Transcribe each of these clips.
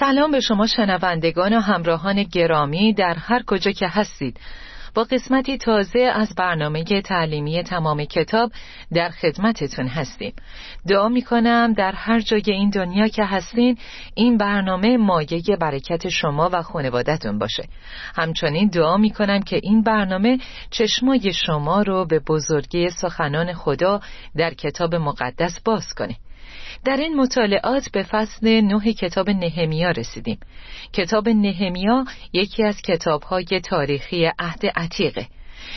سلام به شما شنوندگان و همراهان گرامی در هر کجا که هستید. با قسمتی تازه از برنامه تعلیمی تمام کتاب در خدمتتون هستیم. دعا می کنم در هر جای این دنیا که هستین این برنامه مایه برکت شما و خانوادتون باشه. همچنین دعا می کنم که این برنامه چشمای شما رو به بزرگی سخنان خدا در کتاب مقدس باز کنه. در این مطالعات به فصل نه کتاب نهمیا رسیدیم. کتاب نهمیا یکی از کتابهای تاریخی عهد عتیقه.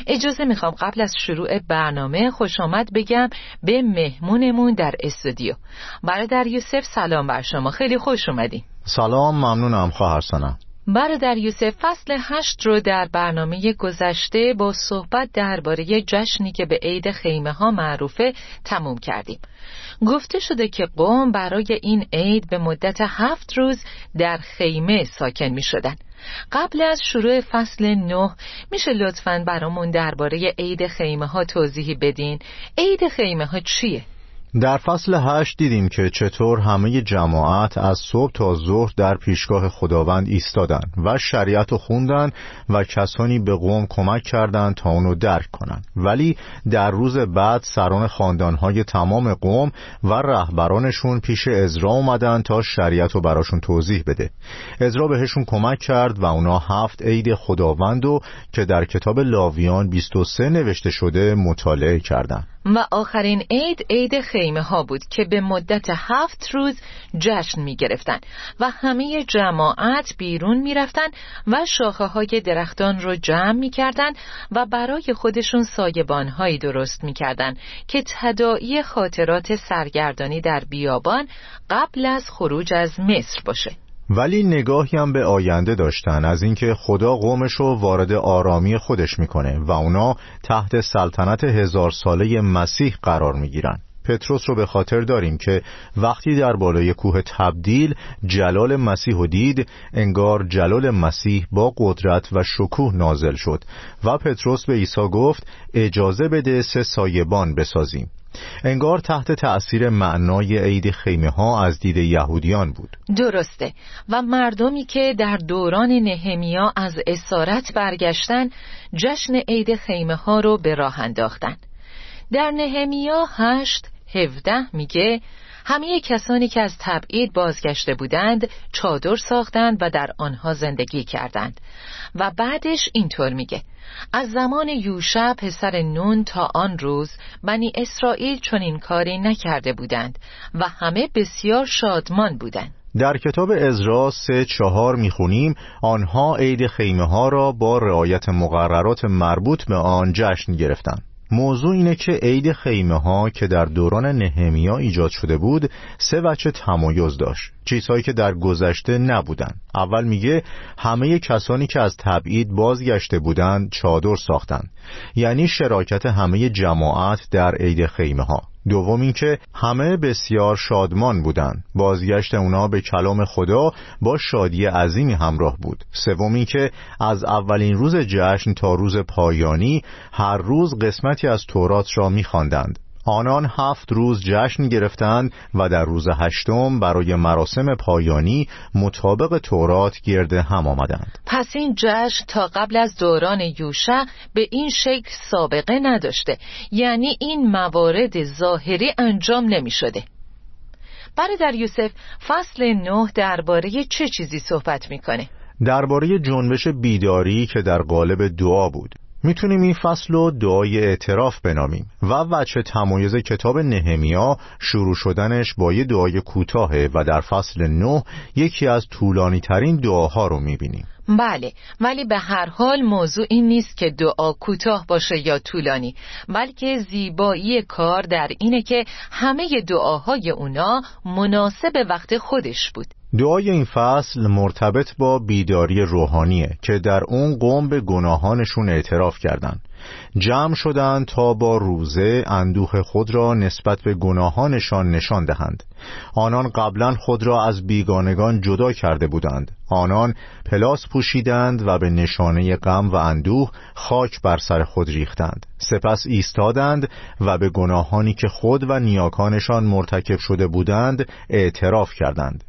اجازه می‌خوام قبل از شروع برنامه خوش آمد بگم به مهمونمون در استودیو. برادر یوسف سلام بر شما. خیلی خوش اومدین. سلام ممنونم. خواهر سنم برادر یوسف فصل هشت رو در برنامه گذشته با صحبت درباره جشنی که به عید خیمه ها معروفه تموم کردیم گفته شده که قوم برای این عید به مدت هفت روز در خیمه ساکن می شدن. قبل از شروع فصل نه میشه لطفا برامون درباره عید خیمه ها توضیحی بدین عید خیمه ها چیه؟ در فصل هشت دیدیم که چطور همه جماعت از صبح تا ظهر در پیشگاه خداوند ایستادند و شریعت خوندن و کسانی به قوم کمک کردند تا اونو درک کنند. ولی در روز بعد سران خاندانهای تمام قوم و رهبرانشون پیش ازرا اومدن تا شریعت رو براشون توضیح بده. ازرا بهشون کمک کرد و اونا هفت عید خداوند و که در کتاب لاویان 23 نوشته شده مطالعه کردند. و آخرین عید عید خیمه ها بود که به مدت هفت روز جشن می گرفتن و همه جماعت بیرون می رفتن و شاخه های درختان رو جمع می کردن و برای خودشون سایبان هایی درست می کردن که تدائی خاطرات سرگردانی در بیابان قبل از خروج از مصر باشه. ولی نگاهی هم به آینده داشتن از اینکه خدا قومش رو وارد آرامی خودش می‌کنه و اونا تحت سلطنت هزار ساله مسیح قرار می‌گیرن. پتروس رو به خاطر داریم که وقتی در بالای کوه تبدیل جلال مسیح و دید انگار جلال مسیح با قدرت و شکوه نازل شد و پتروس به عیسی گفت اجازه بده سه سایبان بسازیم. انگار تحت تأثیر معنای عید خیمه ها از دید یهودیان بود. درسته. و مردمی که در دوران نهمیا از اسارت برگشتن جشن عید خیمه ها رو به راه انداختن. در نهمیا هشت هفده میگه همه کسانی که از تبعید بازگشته بودند چادر ساختند و در آنها زندگی کردند. و بعدش اینطور میگه از زمان یوشع پسر نون تا آن روز بنی اسرائیل چنین کاری نکرده بودند و همه بسیار شادمان بودند. در کتاب ازرا سه چهار می‌خونیم آنها عید خیمه ها را با رعایت مقررات مربوط به آن جشن گرفتند. موضوع اینه که عید خیمه ها که در دوران نهمیا ایجاد شده بود سه وچه تمایز داشت. چیزهایی که در گذشته نبودن. اول میگه همه کسانی که از تبعید بازگشته بودند چادر ساختند یعنی شراکت همه جماعت در عید خیمه ها دوم اینکه همه بسیار شادمان بودند. بازگشت اونا به کلام خدا با شادی عظیمی همراه بود. سوم اینکه از اولین روز جشن تا روز پایانی هر روز قسمتی از تورات را میخواندند. آنان هفت روز جشن گرفتند و در روز هشتم برای مراسم پایانی مطابق تورات گرد هم آمدند. پس این جشن تا قبل از دوران یوشع به این شکل سابقه نداشته. یعنی این موارد ظاهری انجام نمی شده برادر یوسف فصل نه درباره چه چیزی صحبت می‌کنه؟ درباره جنبش بیداری که در قالب دعا بود. می‌تونیم این فصل رو دعای اعتراف بنامیم. و وچه تمایز کتاب نهمیا شروع شدنش با یه دعای کوتاهه و در فصل نه یکی از طولانی ترین دعاها رو می‌بینیم. بله ولی به هر حال موضوع این نیست که دعا کوتاه باشه یا طولانی بلکه زیبایی کار در اینه که همه دعاهای اونا مناسب وقت خودش بود دعای این فصل مرتبط با بیداری روحانیه که در اون قوم به گناهانشون اعتراف کردند. جمع شدند تا با روزه اندوه خود را نسبت به گناهانشان نشان دهند. آنان قبلا خود را از بیگانگان جدا کرده بودند. آنان پلاس پوشیدند و به نشانه غم و اندوه خاک بر سر خود ریختند. سپس ایستادند و به گناهانی که خود و نیاکانشان مرتکب شده بودند اعتراف کردند.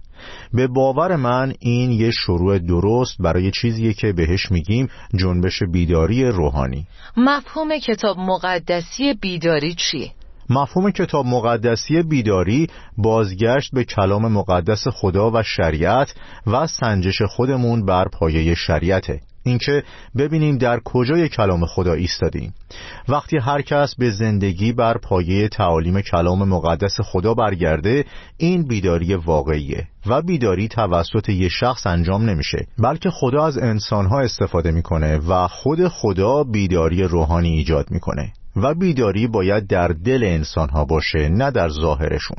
به باور من این یه شروع درست برای چیزیه که بهش میگیم جنبش بیداری روحانی مفهوم کتاب مقدسی بیداری چیه؟ مفهوم کتاب مقدسی بیداری بازگشت به کلام مقدس خدا و شریعت و سنجش خودمون بر پایه شریعته اینکه ببینیم در کجای کلام خدا ایستادیم. وقتی هر کس به زندگی بر پایه تعالیم کلام مقدس خدا برگرده این بیداری واقعیه و بیداری توسط یه شخص انجام نمیشه بلکه خدا از انسانها استفاده می‌کنه و خود خدا بیداری روحانی ایجاد می‌کنه. و بیداری باید در دل انسان ها باشه نه در ظاهرشون.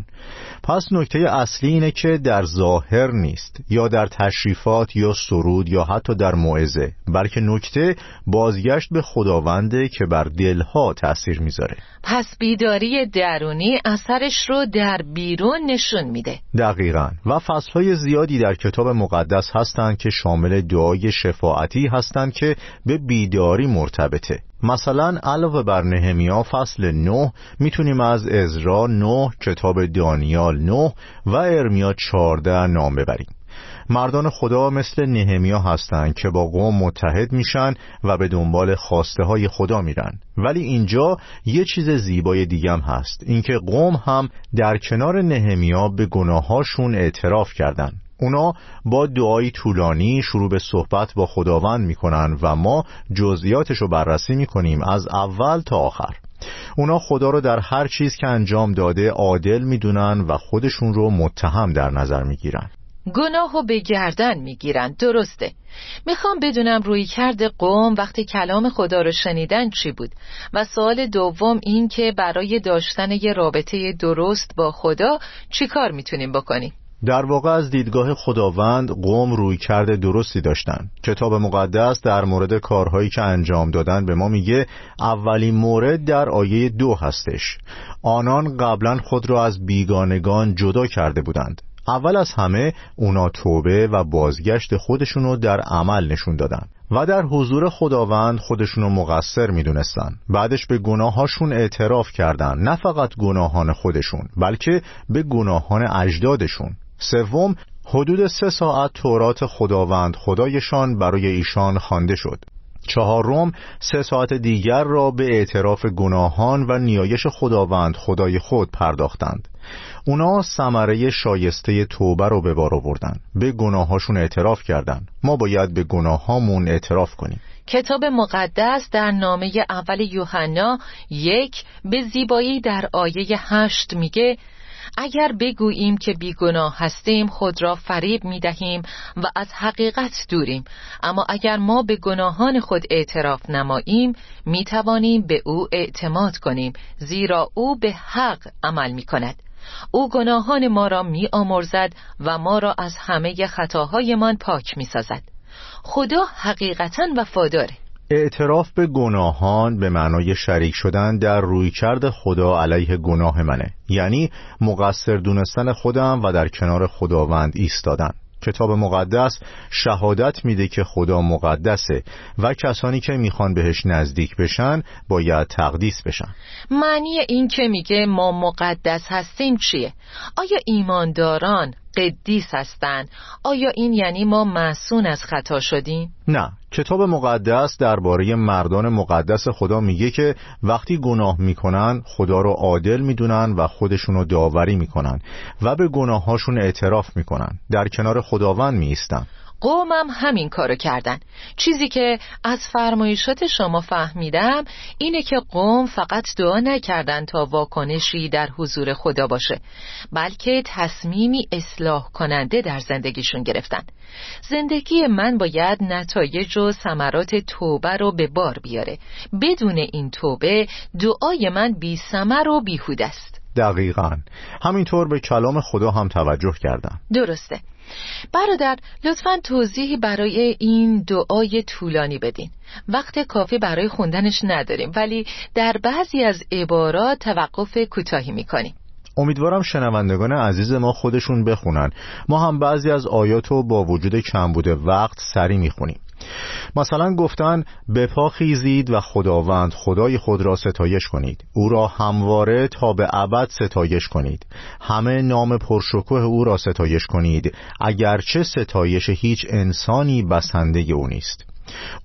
پس نکته اصلی اینه که در ظاهر نیست یا در تشریفات یا سرود یا حتی در موعظه بلکه نکته بازگشت به خداونده که بر دلها تأثیر می‌ذاره. پس بیداری درونی اثرش رو در بیرون نشون میده. دقیقا. و فصلهای زیادی در کتاب مقدس هستند که شامل دعای شفاعتی هستند که به بیداری مرتبطه. مثلا علاوه بر نهمیا فصل 9 می‌تونیم از ازرا 9 کتاب دانیال 9 و ارمیا 14 نام ببریم. مردان خدا مثل نهمیا هستند که با قوم متحد میشن و به دنبال خواسته های خدا میرن. ولی اینجا یه چیز زیبای دیگم هست. اینکه قوم هم در کنار نهمیا به گناهاشون اعتراف کردند. اونا با دعایی طولانی شروع به صحبت با خداوند می‌کنن و ما جزئیاتش رو بررسی می‌کنیم از اول تا آخر. اونا خدا رو در هر چیز که انجام داده عادل می‌دونن و خودشون رو متهم در نظر می‌گیرن. گناه رو به گردن می‌گیرن. درسته. می‌خوام بدونم روی کرد قوم وقتی کلام خدا رو شنیدن چی بود؟ و سوال دوم این که برای داشتن یه رابطه درست با خدا چی کار می‌تونیم بکنیم؟ در واقع از دیدگاه خداوند قوم روی کرده درستی داشتن. کتاب مقدس در مورد کارهایی که انجام دادن به ما میگه اولین مورد در آیه دو هستش. آنان قبلا خود را از بیگانگان جدا کرده بودند. اول از همه اونا توبه و بازگشت خودشونو در عمل نشون دادن و در حضور خداوند خودشونو مقصر می‌دونستن. بعدش به گناهاشون اعتراف کردن نه فقط گناهان خودشون بلکه به گناهان اجدادشون. سوم حدود سه ساعت تورات خداوند خدایشان برای ایشان خوانده شد. چهارم سه ساعت دیگر را به اعتراف گناهان و نیایش خداوند خدای خود پرداختند. اونا ثمره شایسته توبه رو به بار آوردن به گناهاشون اعتراف کردند. ما باید به گناهامون اعتراف کنیم. کتاب مقدس در نامه اول یوحنا یک به زیبایی در آیه هشت میگه اگر بگوییم که بیگناه هستیم خود را فریب می دهیم و از حقیقت دوریم. اما اگر ما به گناهان خود اعتراف نماییم می توانیم به او اعتماد کنیم زیرا او به حق عمل می کند او گناهان ما را می آمرزد و ما را از همه خطاهایمان پاک می سازد خدا حقیقتا وفاداره. اعتراف به گناهان به معنای شریک شدن در رویکرد خدا علیه گناه منه. یعنی مقصر دونستن خودم و در کنار خداوند ایستادن. کتاب مقدس شهادت میده که خدا مقدسه و کسانی که می‌خوان بهش نزدیک بشن باید تقدیس بشن. معنی این که میگه ما مقدس هستیم چیه؟ آیا ایمانداران قدیس هستند. آیا این یعنی ما معصون از خطا شدیم؟ نه. کتاب مقدس درباره مردان مقدس خدا میگه که وقتی گناه می‌کنن خدا رو عادل می‌دونن و خودشونو داوری می‌کنن و به گناهاشون اعتراف می‌کنن. در کنار خداوند میستن قومم همین کارو کردن. چیزی که از فرمایشات شما فهمیدم اینه که قوم فقط دعا نکردن تا واکنشی در حضور خدا باشه بلکه تصمیمی اصلاح کننده در زندگیشون گرفتن. زندگی من باید نتایج و ثمرات توبه رو به بار بیاره. بدون این توبه دعای من بی و بیهود است. دقیقا. همینطور به کلام خدا هم توجه کردم. درسته. برادر لطفا توضیحی برای این دعای طولانی بدین. وقت کافی برای خوندنش نداریم ولی در بعضی از عبارات توقف کوتاهی می‌کنیم. امیدوارم شنوندگان عزیز ما خودشون بخونن. ما هم بعضی از آیات رو با وجود کمبود وقت سری می‌خونیم. مثلا گفتن به پا خیزید و خداوند خدای خود را ستایش کنید. او را همواره تا به ابد ستایش کنید. همه نام پرشکوه او را ستایش کنید. اگرچه ستایش هیچ انسانی بسنده او نیست.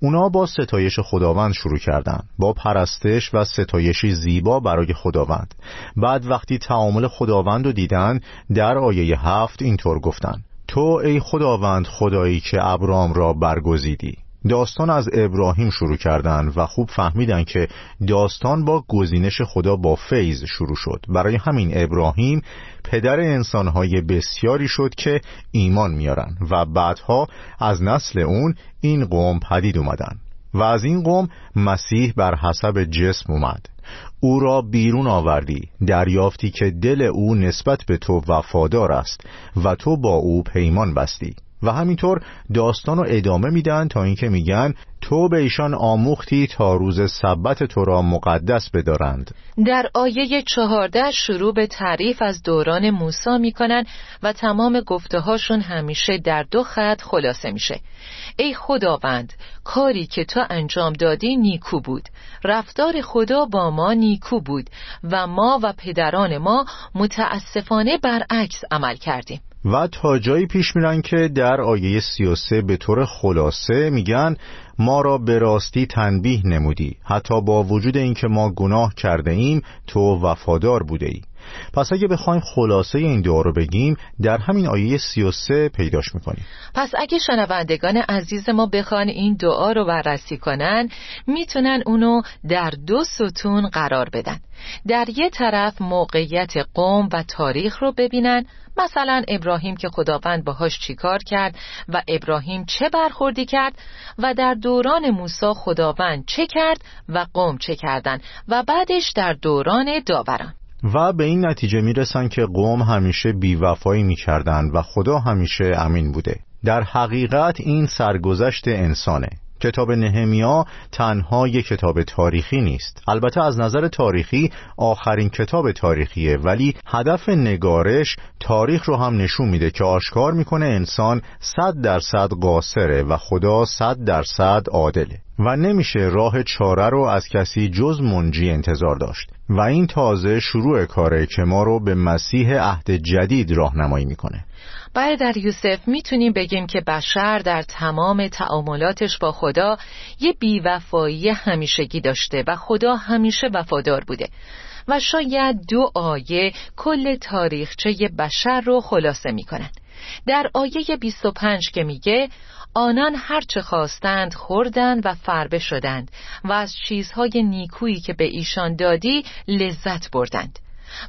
اونا با ستایش خداوند شروع کردن. با پرستش و ستایشی زیبا برای خداوند. بعد وقتی تعامل خداوند رو دیدن در آیه هفت اینطور گفتن. تو ای خداوند خدایی که ابرام را برگزیدی. داستان از ابراهیم شروع کردن و خوب فهمیدن که داستان با گزینش خدا با فیض شروع شد. برای همین ابراهیم پدر انسانهای بسیاری شد که ایمان میارن و بعدها از نسل اون این قوم پدید اومدن و از این قوم مسیح بر حسب جسم اومد. او را بیرون آوردی دریافتی که دل او نسبت به تو وفادار است و تو با او پیمان بستی. و همینطور داستان رو ادامه میدن تا اینکه میگن تو به ایشان آموختی تا روز سبت تو را مقدس بدارند. در آیه چهارده شروع به تعریف از دوران موسا می‌کنن و تمام گفته هاشون همیشه در دو خط خلاصه میشه. ای خداوند کاری که تو انجام دادی نیکو بود. رفتار خدا با ما نیکو بود و ما و پدران ما متاسفانه برعکس عمل کردیم. و تا جایی پیش میرن که در آیه 33 به طور خلاصه میگن ما را به راستی تنبیه نمودی. حتی با وجود اینکه ما گناه کرده ایم تو وفادار بوده ای. پس اگه بخوایم خلاصه این دعا رو بگیم در همین آیه 33 پیداش می‌کنیم. پس اگه شنوندگان عزیز ما بخوان این دعا رو بررسی کنن می‌تونن اونو در دو ستون قرار بدن. در یه طرف موقعیت قوم و تاریخ رو ببینن. مثلا ابراهیم که خداوند باهاش چیکار کرد و ابراهیم چه برخوردی کرد و در دوران موسی خداوند چه کرد و قوم چه کردن و بعدش در دوران داوران. و به این نتیجه می‌رسن که قوم همیشه بیوفایی می‌کردن و خدا همیشه امین بوده. در حقیقت این سرگذشت انسانه. کتاب نهمیا تنها یک کتاب تاریخی نیست. البته از نظر تاریخی آخرین کتاب تاریخیه ولی هدف نگارش تاریخ رو هم نشون میده که آشکار می‌کنه انسان صد درصد قاصره و خدا صد درصد عادله. و نمیشه راه چاره رو از کسی جز منجی انتظار داشت. و این تازه شروع کاره که ما رو به مسیح عهد جدید راهنمایی می‌کنه. در یوسف می‌تونیم بگیم که بشر در تمام تعاملاتش با خدا یه بیوفایی همیشگی داشته و خدا همیشه وفادار بوده. و شاید دو آیه کل تاریخچه بشر رو خلاصه می‌کنن. در آیه 25 که میگه آنان هرچه خواستند خوردند و فربه شدند و از چیزهای نیکویی که به ایشان دادی لذت بردند.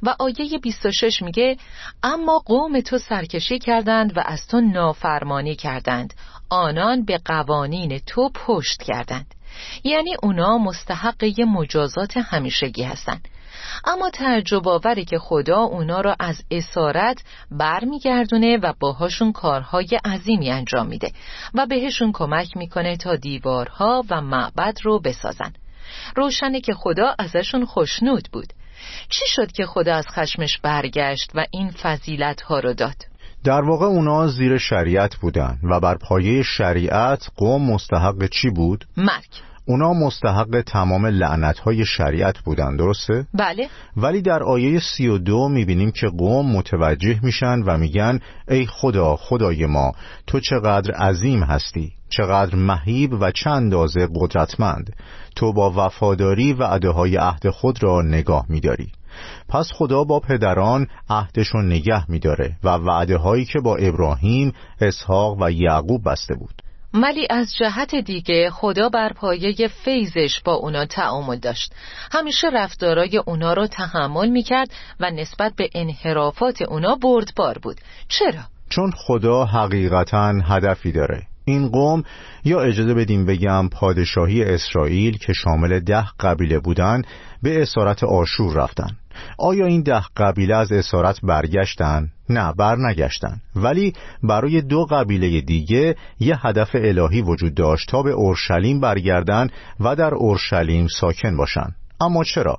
و آیه 26 میگه اما قوم تو سرکشی کردند و از تو نافرمانی کردند. آنان به قوانین تو پشت کردند. یعنی اونا مستحق یه مجازات همیشگی هستند اما تعجب آوری که خدا اونا را از اسارت برمیگردونه و باهاشون کارهای عظیمی انجام میده و بهشون کمک می‌کنه تا دیوارها و معبد رو بسازن. روشنه که خدا ازشون خوشنود بود. چی شد که خدا از خشمش برگشت و این فضیلت ها رو داد؟ در واقع اونا زیر شریعت بودن و بر پایه شریعت قوم مستحق چی بود؟ مرگ اونا مستحق تمام لعنت های شریعت بودن درسته؟ بله ولی در آیه سی و دو می‌بینیم که قوم متوجه میشن و میگن ای خدا خدای ما تو چقدر عظیم هستی چقدر مهیب و چند اندازه قدرتمند. تو با وفاداری و های عهد خود را نگاه میداری. پس خدا با پدران عهدش رو نگه میداره و وعده هایی که با ابراهیم، اسحاق و یعقوب بسته بود. ولی از جهت دیگه خدا بر پایه فیضش با اونا تعامل داشت. همیشه رفتارای اونا رو تحمل می‌کرد و نسبت به انحرافات اونا بردبار بود. چرا؟ چون خدا حقیقتا هدفی داره. این قوم یا اجازه بدیم بگم پادشاهی اسرائیل که شامل ده قبیله بودن به اسارت آشور رفتن آیا این ده قبیله از اسارت برگشتن؟ نه برنگشتن ولی برای دو قبیله دیگه یه هدف الهی وجود داشت تا به اورشلیم برگردن و در اورشلیم ساکن باشن اما چرا؟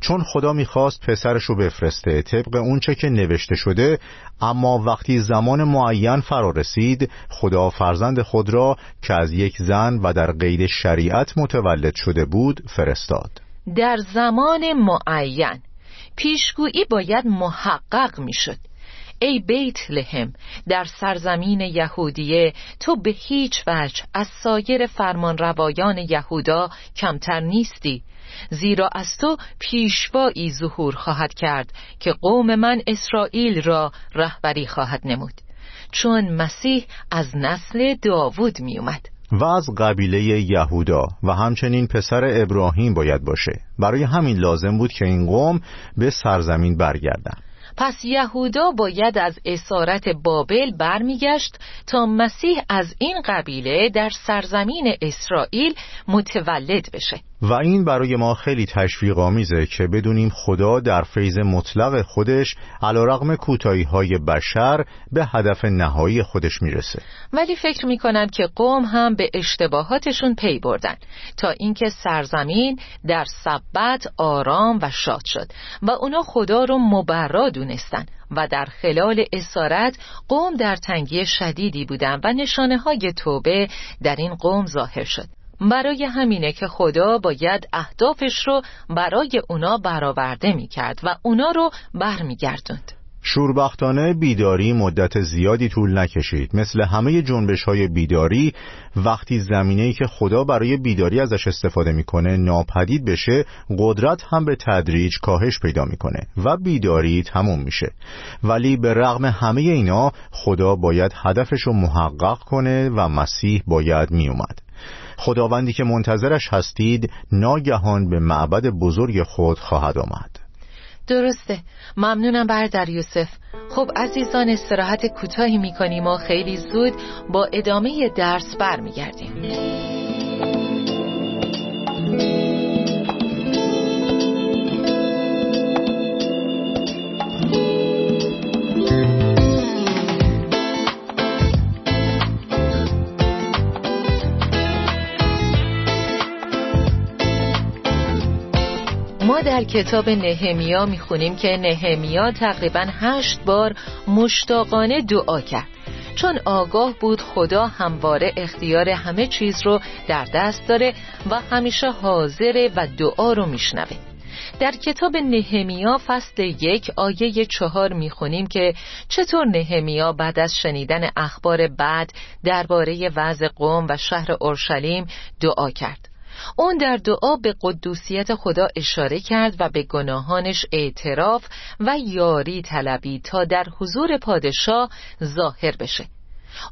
چون خدا می‌خواست پسرش رو بفرسته طبق اونچه که نوشته شده اما وقتی زمان معین فرا رسید خدا فرزند خود را که از یک زن و در غیر شریعت متولد شده بود فرستاد. در زمان معین پیشگویی باید محقق می‌شد. ای بیت لهم در سرزمین یهودیه تو به هیچ وجه از سایر فرمان روایان یهودا کمتر نیستی. زیرا از تو پیشوایی ظهور خواهد کرد که قوم من اسرائیل را رهبری خواهد نمود. چون مسیح از نسل داوود می اومد و از قبیله یهودا و همچنین پسر ابراهیم باید باشه. برای همین لازم بود که این قوم به سرزمین برگردن پس یهودا باید از اسارت بابل برمیگشت تا مسیح از این قبیله در سرزمین اسرائیل متولد بشه. و این برای ما خیلی تشویق آمیزه که بدونیم خدا در فیض مطلق خودش علا رقم کوتاهی های بشر به هدف نهایی خودش می‌رسه. ولی فکر می‌کنم که قوم هم به اشتباهاتشون پی بردن تا اینکه سرزمین در سبت آرام و شاد شد و اونا خدا رو مبرا دونستن و در خلال اسارت قوم در تنگی شدیدی بودن و نشانه های توبه در این قوم ظاهر شد برای همینه که خدا باید اهدافش رو برای اونا برآورده می کرد و اونا رو برمیگردوند. شوربختانه بیداری مدت زیادی طول نکشید. مثل همه جنبش های بیداری وقتی زمینه‌ای که خدا برای بیداری ازش استفاده می‌کنه ناپدید بشه قدرت هم به تدریج کاهش پیدا می‌کنه و بیداری تموم میشه. ولی به رغم همه اینا خدا باید هدفش رو محقق کنه و مسیح باید میومد خداوندی که منتظرش هستید ناگهان به معبد بزرگ خود خواهد آمد. درسته. ممنونم بردر یوسف. خب عزیزان استراحت کوتاهی می‌کنیم و خیلی زود با ادامه درس برمیگردیم. در کتاب نهمیا می‌خونیم که نهمیا تقریبا هشت بار مشتاقانه دعا کرد. چون آگاه بود خدا همواره اختیار همه چیز رو در دست داره و همیشه حاضره و دعا رو میشنوه. در کتاب نهمیا فصل یک آیه چهار می‌خونیم که چطور نهمیا بعد از شنیدن اخبار بد درباره وضع قوم و شهر اورشلیم دعا کرد. اون در دعا به قدوسیت خدا اشاره کرد و به گناهانش اعتراف و یاری طلبی تا در حضور پادشاه ظاهر بشه.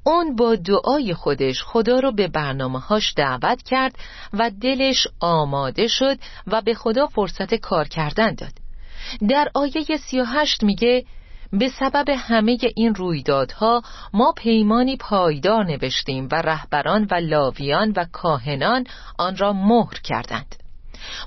اون با دعای خودش خدا رو به برنامه هاش دعوت کرد و دلش آماده شد و به خدا فرصت کار کردن داد. در آیه 38 میگه به سبب همه این رویدادها ما پیمانی پایدار نوشتیم و رهبران و لاویان و کاهنان آن را مهر کردند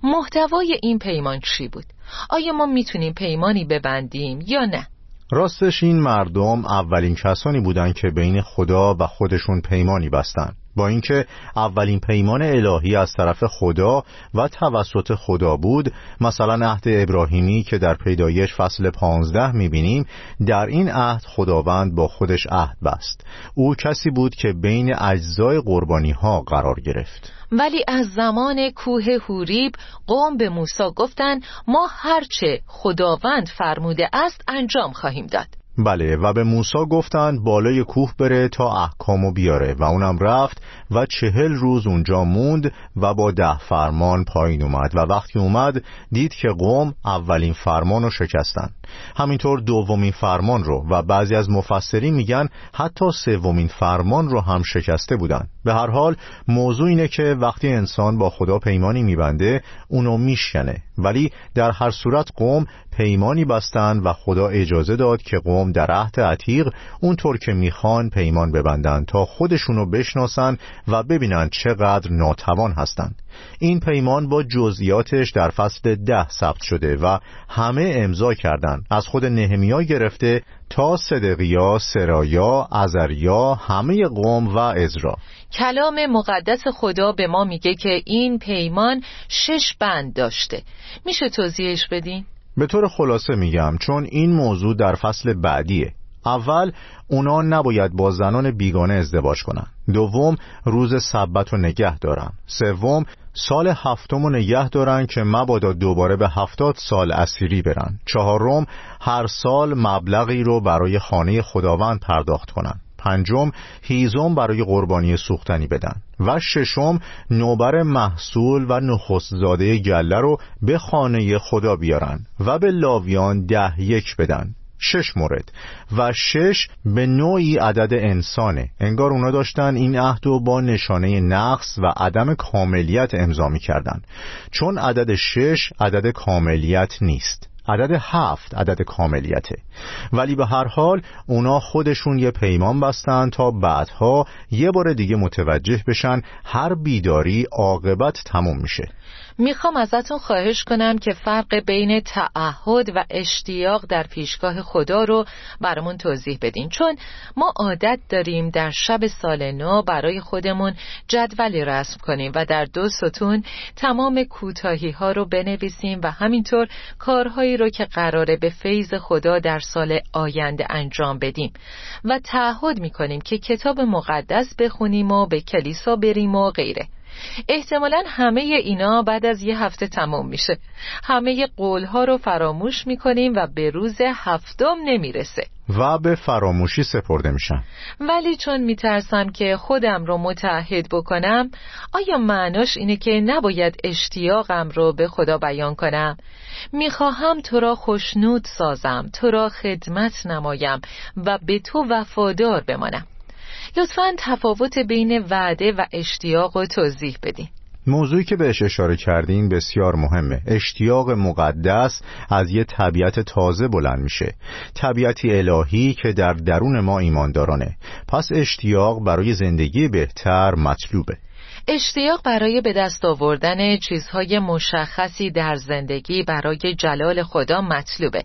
محتوای این پیمان چی بود؟ آیا ما می‌تونیم پیمانی ببندیم یا نه؟ راستش این مردم اولین کسانی بودند که بین خدا و خودشون پیمانی بستند. با اینکه اولین پیمان الهی از طرف خدا و توسط خدا بود مثلا عهد ابراهیمی که در پیدایش فصل پانزده می‌بینیم در این عهد خداوند با خودش عهد بست. او کسی بود که بین اجزای قربانی ها قرار گرفت. ولی از زمان کوه هوریب قوم به موسی گفتند ما هرچه خداوند فرموده است انجام خواهیم داد. بله و به موسی گفتند بالای کوه بره تا احکامو بیاره. و اونم رفت و چهل روز اونجا موند و با ده فرمان پایین اومد و وقتی اومد دید که قوم اولین فرمان رو شکستن. همینطور دومین فرمان رو و بعضی از مفسرین میگن حتی سومین فرمان رو هم شکسته بودن. به هر حال موضوع اینه که وقتی انسان با خدا پیمانی میبنده اونو میشکنه. ولی در هر صورت قوم پیمانی بستن و خدا اجازه داد که قوم در عهد عتیق اونطور که می‌خوان پیمان ببندن تا خودشونو بشناسن و ببینن چقدر ناتوان هستند. این پیمان با جزئیاتش در فصل ده ثبت شده و همه امضا کردند از خود نهمیا گرفته تا صدقیا، سرایا، ازریا، همه قوم و ازرا کلام مقدس خدا به ما میگه که این پیمان شش بند داشته میشه توضیحش بدین؟ به طور خلاصه میگم چون این موضوع در فصل بعدیه اول اونا نباید با زنان بیگانه ازدواج کنن. دوم روز سبت و نگه دارن. سوم سال هفتم و نگه دارن که مبادا دوباره به هفتاد سال اسیری برن. چهارم هر سال مبلغی رو برای خانه خداوند پرداخت کنن. پنجم هیزم برای قربانی سوختنی بدن. و ششم نوبر محصول و نخستزاده گله رو به خانه خدا بیارن و به لاویان ده یک بدن. شش مورد و شش به نوعی عدد انسانه. انگار اونا داشتن این عهد و با نشانه نقص و عدم کاملیت امضا کردن چون عدد شش عدد کاملیت نیست. عدد هفت عدد کاملیته. ولی به هر حال اونا خودشون یه پیمان بستن تا بعدها یه بار دیگه متوجه بشن هر بیداری عاقبت تموم میشه. می‌خوام ازتون خواهش کنم که فرق بین تعهد و اشتیاق در پیشگاه خدا رو برامون توضیح بدین. چون ما عادت داریم در شب سال نو برای خودمون جدولی رسم کنیم و در دو ستون تمام کوتاهی ها رو بنویسیم و همینطور کارهایی رو که قراره به فیض خدا در سال آینده انجام بدیم. و تعهد می‌کنیم که کتاب مقدس بخونیم و به کلیسا بریم و غیره. احتمالا همه اینا بعد از یه هفته تمام میشه. همه قولها رو فراموش می‌کنیم و به روز هفتم نمی‌رسه. و به فراموشی سپرده میشن. ولی چون میترسم که خودم رو متحد بکنم آیا معناش اینه که نباید اشتیاقم رو به خدا بیان کنم؟ می‌خواهم تو را خوشنود سازم تو را خدمت نمایم و به تو وفادار بمانم. لطفا تفاوت بین وعده و اشتیاق رو توضیح بدین. موضوعی که بهش اشاره کردین بسیار مهمه. اشتیاق مقدس از یه طبیعت تازه بلند میشه. طبیعتی الهی که در درون ما ایماندارانه. پس اشتیاق برای زندگی بهتر مطلوبه. اشتیاق برای به دست آوردن چیزهای مشخصی در زندگی برای جلال خدا مطلوبه.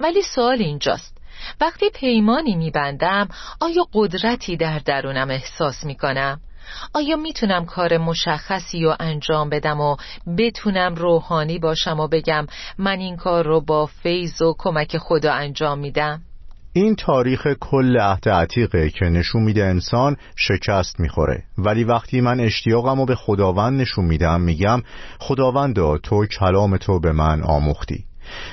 ولی سوال اینجاست. وقتی پیمانی میبندم آیا قدرتی در درونم احساس می‌کنم؟ آیا می‌تونم کار مشخصی رو انجام بدم و بتونم روحانی باشم و بگم من این کار رو با فیض و کمک خدا انجام میدم؟ این تاریخ کل عهد عتیقه که نشون میده انسان شکست می‌خوره ولی وقتی من اشتیاقم رو به خداوند نشون میدم میگم خداوندا تو کلام تو به من آموختی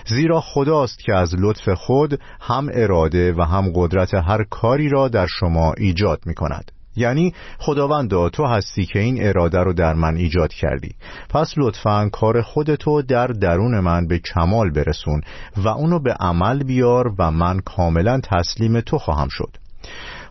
زیرا خداست که از لطف خود هم اراده و هم قدرت هر کاری را در شما ایجاد می کند یعنی خداوندا تو هستی که این اراده رو در من ایجاد کردی. پس لطفا کار خودتو در درون من به کمال برسون و اونو به عمل بیار و من کاملا تسلیم تو خواهم شد.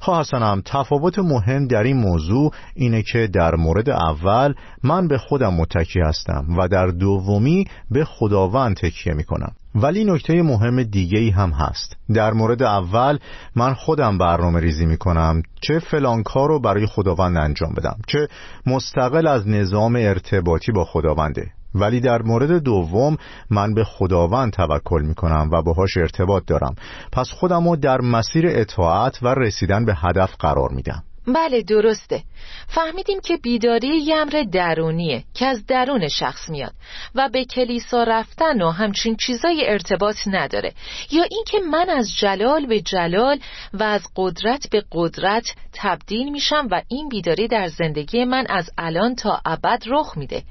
خواه حسنم تفاوت مهم در این موضوع اینه که در مورد اول من به خودم متکی هستم و در دومی به خداوند تکیه می کنم ولی نکته مهم دیگه ای هم هست. در مورد اول من خودم برنامه ریزی می کنم چه فلان کار رو برای خداوند انجام بدم چه مستقل از نظام ارتباطی با خداونده. ولی در مورد دوم من به خداوند توکل می کنم و باهاش ارتباط دارم. پس خودمو در مسیر اطاعت و رسیدن به هدف قرار میدم. بله درسته. فهمیدیم که بیداری یه امر درونیه که از درون شخص میاد و به کلیسا رفتن و همچین چیزای ارتباط نداره. یا اینکه من از جلال به جلال و از قدرت به قدرت تبدیل میشم و این بیداری در زندگی من از الان تا ابد رخ میده.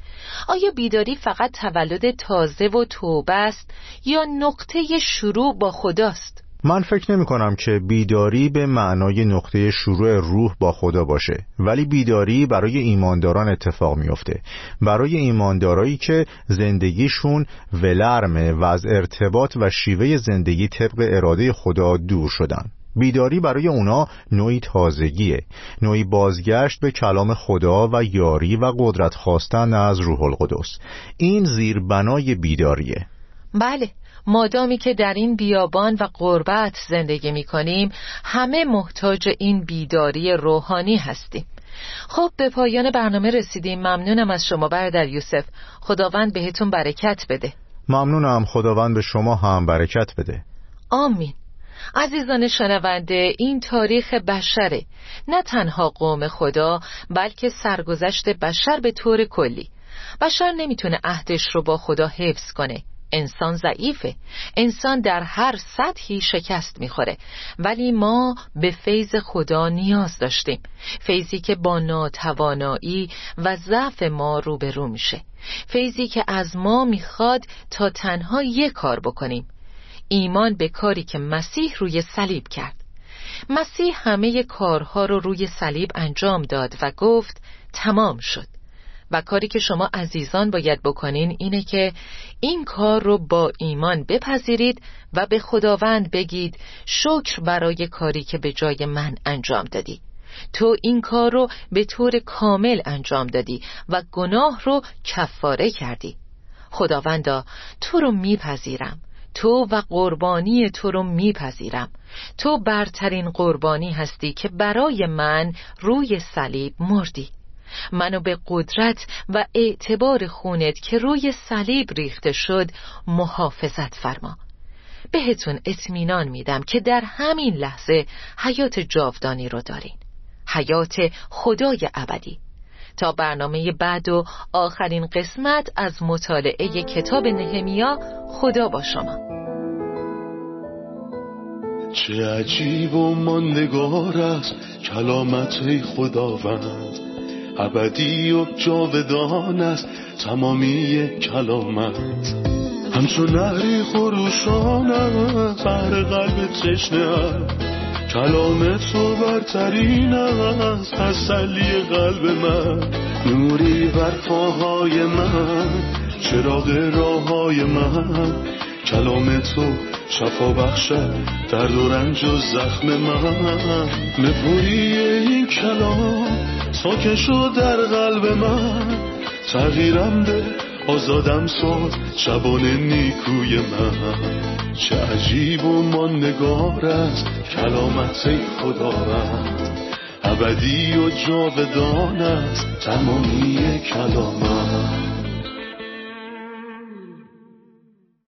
آیا بیداری فقط تولد تازه و توبه است یا نقطه شروع با خداست؟ من فکر نمی کنم که بیداری به معنای نقطه شروع روح با خدا باشه ولی بیداری برای ایمانداران اتفاق میفته برای ایماندارایی که زندگیشون ولرمه و از ارتباط و شیوه زندگی طبق اراده خدا دور شدن. بیداری برای اونا نوعی تازگیه نوعی بازگشت به کلام خدا و یاری و قدرت خواستن از روح القدس. این زیربنای بیداریه. بله. مادامی که در این بیابان و قربت زندگی می کنیم همه محتاج این بیداری روحانی هستیم. خب به پایان برنامه رسیدیم. ممنونم از شما برادر یوسف. خداوند بهتون برکت بده. ممنونم. خداوند به شما هم برکت بده. آمین. عزیزان شنونده این تاریخ بشره. نه تنها قوم خدا بلکه سرگذشت بشر به طور کلی. بشر نمی‌تونه عهدش رو با خدا حفظ کنه. انسان ضعیفه. انسان در هر سطحی شکست می‌خوره. ولی ما به فیض خدا نیاز داشتیم. فیضی که با ناتوانایی و ضعف ما روبرو میشه. فیضی که از ما می‌خواد تا تنها یک کار بکنیم. ایمان به کاری که مسیح روی صلیب کرد. مسیح همه کارها رو روی صلیب انجام داد و گفت تمام شد. و کاری که شما عزیزان باید بکنین اینه که این کار رو با ایمان بپذیرید و به خداوند بگید شکر برای کاری که به جای من انجام دادی. تو این کار رو به طور کامل انجام دادی و گناه رو کفاره کردی. خداوندا تو رو میپذیرم. تو و قربانی تو رو میپذیرم. تو برترین قربانی هستی که برای من روی صلیب مردی. منو به قدرت و اعتبار خونت که روی صلیب ریخته شد محافظت فرما. بهتون اطمینان میدم که در همین لحظه حیات جاودانی رو دارین. حیات خدای ابدی. تا برنامه بعد و آخرین قسمت از مطالعه کتاب نهمیا خدا با شما. چه عجیب و ماندگار است کلامت خداوند. ابدی و جاودان است تمامی کلامت. همچون نهری خروشان است بر قلب تشنه کلام تو برترین است تسلی قلب من. نوری بر پاهای من چراغ راه های من. کلام تو شفا بخشد درد و رنج و زخم من. نپوری این کلام ساکن شد در قلب من. تغییرم به آزادم ساد شبان نیکوی من. چه عجیب و ماندگار است کلامت خداوند ابدی و جاودان است تمامی کلامت.